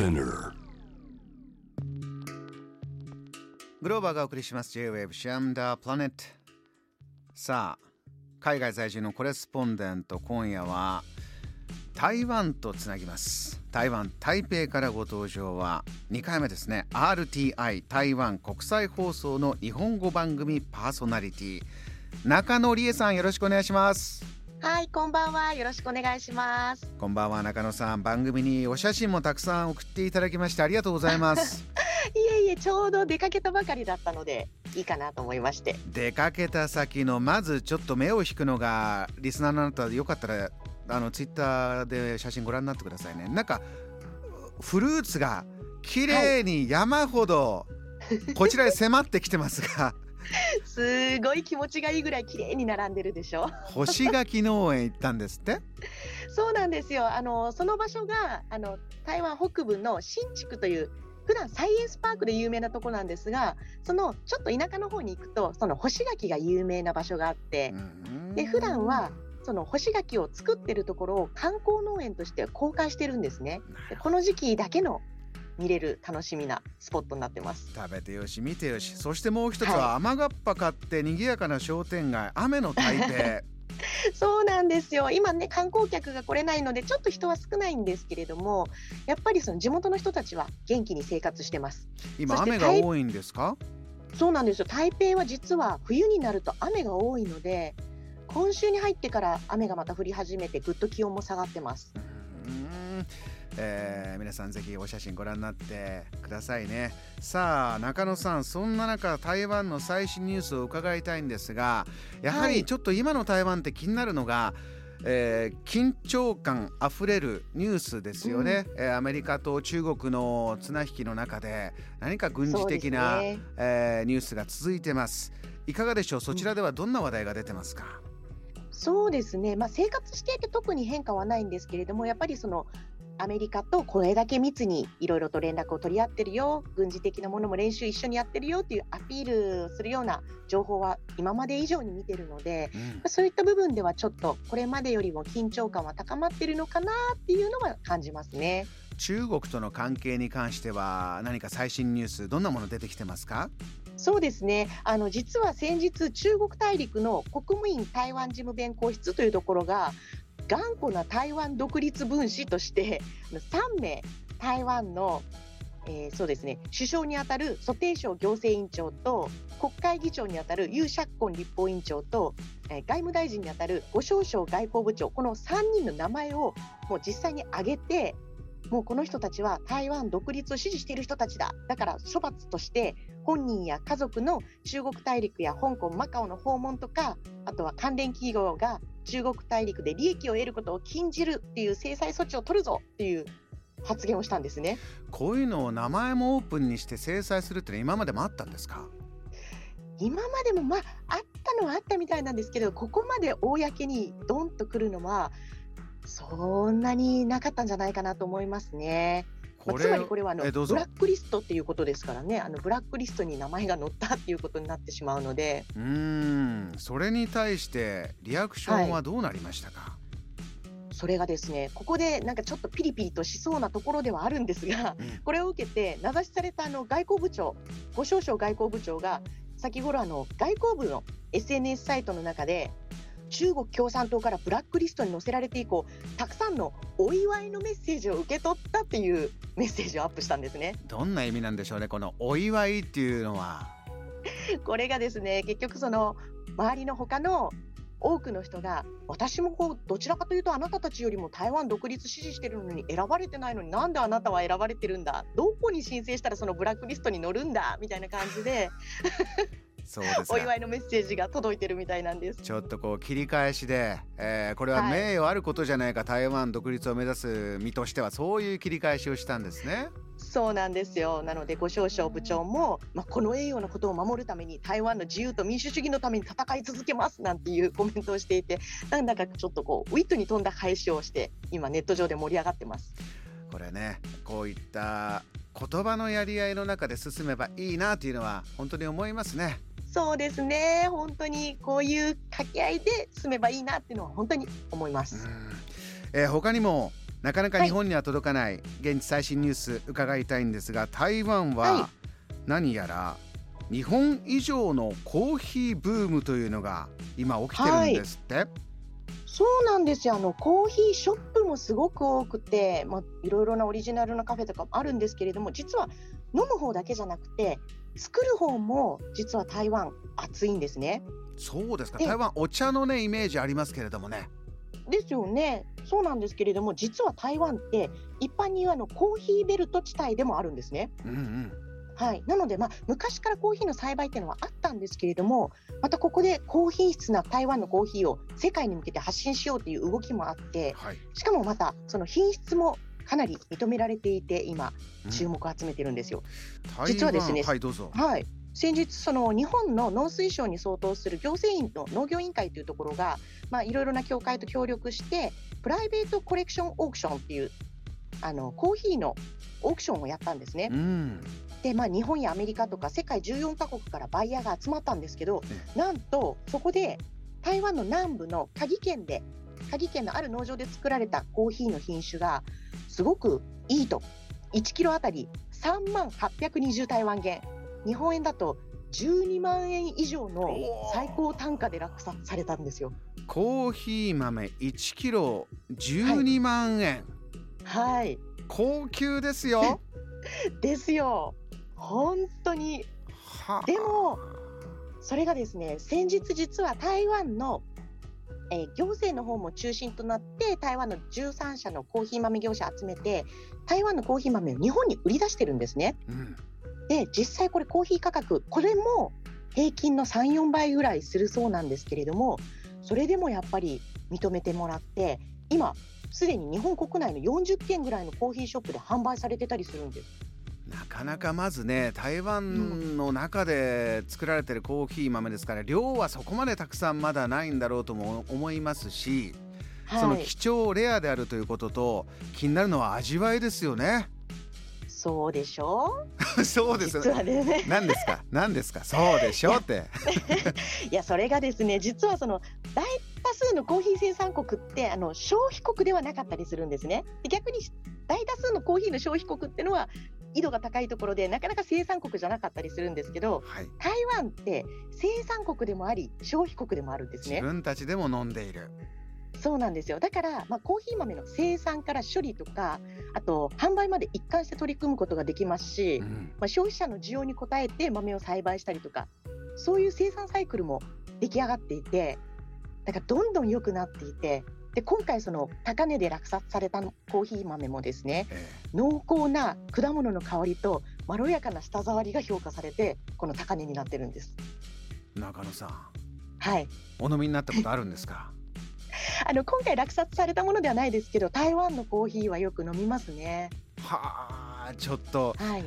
Spinner グローバーがお送りします。J-Wave シャムダープラネットさあ海外在住のコレスポンデント今夜は台湾とつなぎます。台湾台北からご登場は2回目ですね。RTI 台湾国際放送の日本語番組パーソナリティ中野理恵さんよろしくお願いします。はい、こんばんは。よろしくお願いします。こんばんは中野さん番組にお写真もたくさん送っていただきましてありがとうございます いえいえ、ちょうど出かけたばかりだったので、いいかなと思いまして。出かけた先のまずちょっと目を引くのがリスナーのあなたよかったらあのツイッターで写真ご覧になってくださいねなんかフルーツが綺麗に山ほど こちらへ迫ってきてますがすごい気持ちがいいぐらい綺麗に並んでるでしょ。干し柿農園行ったんですって？そうなんですよ。あのその場所があの台湾北部の新地区という。普段サイエンスパークで有名なとこなんですが、そのちょっと田舎の方に行くと、その干し柿が有名な場所があって、で普段はその干し柿を作ってるところを観光農園として公開してるんですね。でこの時期だけの見れる楽しみなスポットになってます。食べてよし見てよしそしてもう一つは雨がっぱ買って賑やかな商店街雨の台北 そうなんですよ。今ね観光客が来れないのでちょっと人は少ないんですけれども、やっぱりその地元の人たちは元気に生活してます。今雨が多いんですか？そうなんですよ。台北は実は冬になると雨が多いので、今週に入ってから雨がまた降り始めてぐっと気温も下がってます。うんえー皆さんぜひお写真ご覧になってくださいね。さあ中野さんそんな中台湾の最新ニュースを伺いたいんですがやははい。りちょっと今の台湾って気になるのが、えー緊張感あふれるニュースですよね、えーアメリカと中国の綱引きの中で何か軍事的な、ね。えーニュースが続いてます。いかがでしょう？そちらではどんな話題が出てますか、そうですね、まあ、生活していて特に変化はないんですけれども、やっぱりそのアメリカとこれだけ密にいろいろと連絡を取り合ってるよ、軍事的なものも練習一緒にやってるよっていうアピールするような情報は今まで以上に見てるので、うん。そういった部分ではちょっとこれまでよりも緊張感は高まってるのかなっていうのは感じますね。中国との関係に関しては何か最新ニュースどんなもの出てきてますか？そうですね。あの実は先日、中国大陸の国務院台湾事務弁公室というところが頑固な台湾独立分子として3名台湾の、えーそうですね首相にあたる蘇貞昌行政委員長と国会議長にあたるユウ・シャッコン立法委員長と、えー外務大臣にあたる呉昌章外交部長この3人の名前をもう実際に挙げてもうこの人たちは台湾独立を支持している人たちだだから処罰として本人や家族の中国大陸や香港、マカオの訪問とか、あとは関連企業が中国大陸で利益を得ることを禁じるっていう制裁措置を取るぞっていう発言をしたんですね。こういうのを名前もオープンにして制裁するってのは今までもあったんですか？今までもまああったのはあったみたいなんですけど、ここまで公にドンとくるのはそんなになかったんじゃないかなと思いますね。まあつまりこれはあのブラックリストっていうことですからね、あのブラックリストに名前が載ったっていうことになってしまうので。うーん。それに対してリアクションはどうなりましたか、それがですね、ここでなんかちょっとピリピリとしそうなところではあるんですが、うん。これを受けて名指しされたあの外交部長、ご少々外交部長が先頃あの外交部の SNS サイトの中で中国共産党からブラックリストに載せられて以降、たくさんのお祝いのメッセージを受け取ったっていうメッセージをアップしたんですね。どんな意味なんでしょうねこのお祝いっていうのは。これがですね結局その周りの他の多くの人が私もこうどちらかというとあなたたちよりも台湾独立支持してるのに選ばれてないのになんであなたは選ばれてるんだ？どこに申請したらそのブラックリストに載るんだ？みたいな感じでそうですかお祝いのメッセージが届いてるみたいなんです。ちょっとこう切り返しで、えーこれははい名誉あることじゃないか、台湾独立を目指す身としてはそういう切り返しをしたんですね。そうなんですよなので、ご少々部長も、まあ、この栄誉のことを守るために台湾の自由と民主主義のために戦い続けますなんていうコメントをしていてなんだかちょっとこうウィットに富んだ返しをして今ネット上で盛り上がってます。これねこういった言葉のやり合いの中で進めばいいなというのは本当に思いますね。そうですね。本当にこういう掛け合いで進めばいいなっていうのは本当に思います。うん。えー他にもなかなか日本には届かない現地最新ニュース伺いたいんですが台湾ははい。何やら日本以上のコーヒーブームというのが今起きてるんですって、そうなんですよ。あのコーヒーショップもすごく多くて、まあ、いろいろなオリジナルのカフェとかもあるんですけれども実は飲む方だけじゃなくて作る方も実は台湾熱いんですね。そうですか。で台湾お茶のねイメージありますけれどもね。ですよね。そうなんですけれども実は台湾って一般に言うあのコーヒーベルト地帯でもあるんですね。うんうんはい、なので、まあ、昔からコーヒーの栽培っていうのはあったんですけれどもまたここで高品質な台湾のコーヒーを世界に向けて発信しようという動きもあってはい、しかもまたその品質もかなり認められていて今うん。注目を集めてるんですよ。台湾実はですねはいどうぞ。はい。先日その日本の農水省に相当する行政院の農業委員会というところがまあいろいろな協会と協力してプライベートコレクションオークションっていうあのコーヒーのオークションをやったんですね。うん。で、まあ、日本やアメリカとか世界14カ国からバイヤーが集まったんですけど、なんとそこで台湾の南部の嘉義県で嘉義県のある農場で作られたコーヒーの品種がすごくいいと。1キロあたり3万820台湾元日本円だと12万円以上の最高単価で落札されたんですよ。コーヒー豆1キロ12万円、はい高級ですよ。ですよ。本当に。はあ。でもそれがですね先日実は台湾の、えー行政の方も中心となって台湾の13社のコーヒー豆業者集めて台湾のコーヒー豆を日本に売り出してるんですね。うん。で実際これコーヒー価格これも平均の34倍ぐらいするそうなんですけれどもそれでもやっぱり認めてもらって今すでに日本国内の40軒ぐらいのコーヒーショップで販売されてたりするんです。なかなかまずね台湾の中で作られてるコーヒー豆ですから量はそこまでたくさんまだないんだろうとも思いますし、そのはい、貴重レアであるということと気になるのは味わいですよね。そうでしょ？そうです実はね。何ですか？何ですか？そうでしょって。いやそれがですね実はその数のコーヒー生産国ってあの消費国ではなかったりするんですね。で逆に大多数のコーヒーの消費国っていうのは緯度が高いところでなかなか生産国じゃなかったりするんですけどはい台湾って生産国でもあり消費国でもあるんです自ね。分たちでも飲んでいるそうなんですよだから、まあ、コーヒー豆の生産から処理とかあと販売まで一貫して取り組むことができますし、うんまあ、消費者の需要に応えて豆を栽培したりとかそういう生産サイクルも出来上がっていてだからどんどん良くなっていてで今回その高値で落札されたコーヒー豆もですねえ濃厚な果物の香りとまろやかな舌触りが評価されてこの高値になってるんです。え中野さん。はい、お飲みになったことあるんですか？あの今回落札されたものではないですけど台湾のコーヒーはよく飲みますね。はあちょっとはい、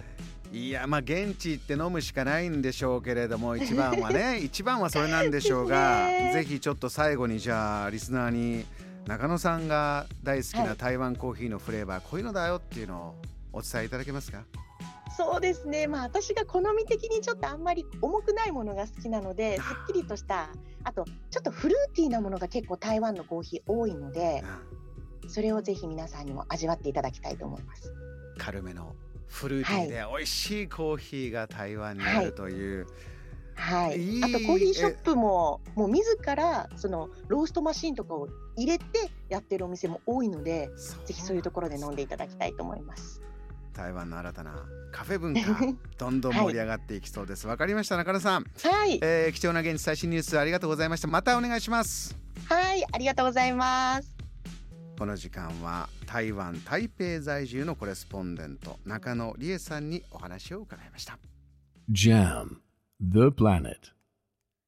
いやまあ現地行って飲むしかないんでしょうけれども 一番はね一番はそれなんでしょうがぜひちょっと最後にじゃあリスナーに中野さんが大好きはない。台湾コーヒーのフレーバー、こういうのだよっていうのをお伝えいただけますか？そうですね、まあ、私が好み的にちょっとあんまり重くないものが好きなので、すっきりとした、あとちょっとフルーティーなものが結構台湾のコーヒー多いので、それをぜひ皆さんにも味わっていただきたいと思います。軽めのフルーティーで美味しいコーヒーが台湾にあるという、はい、いいあとコーヒーショップも、もう自らそのローストマシンとかを入れてやってるお店も多いので、ぜひそういうところで飲んでいただきたいと思います。台湾の新たなカフェ文化 どんどん盛り上がっていきそうです。わ、かりました中野さん、はい、えー貴重な現地最新ニュースありがとうございました。またお願いします。はい、ありがとうございます。この時間は台湾台北在住のコレスポンデント中野理恵さんにお話を伺いました Jam, the planet.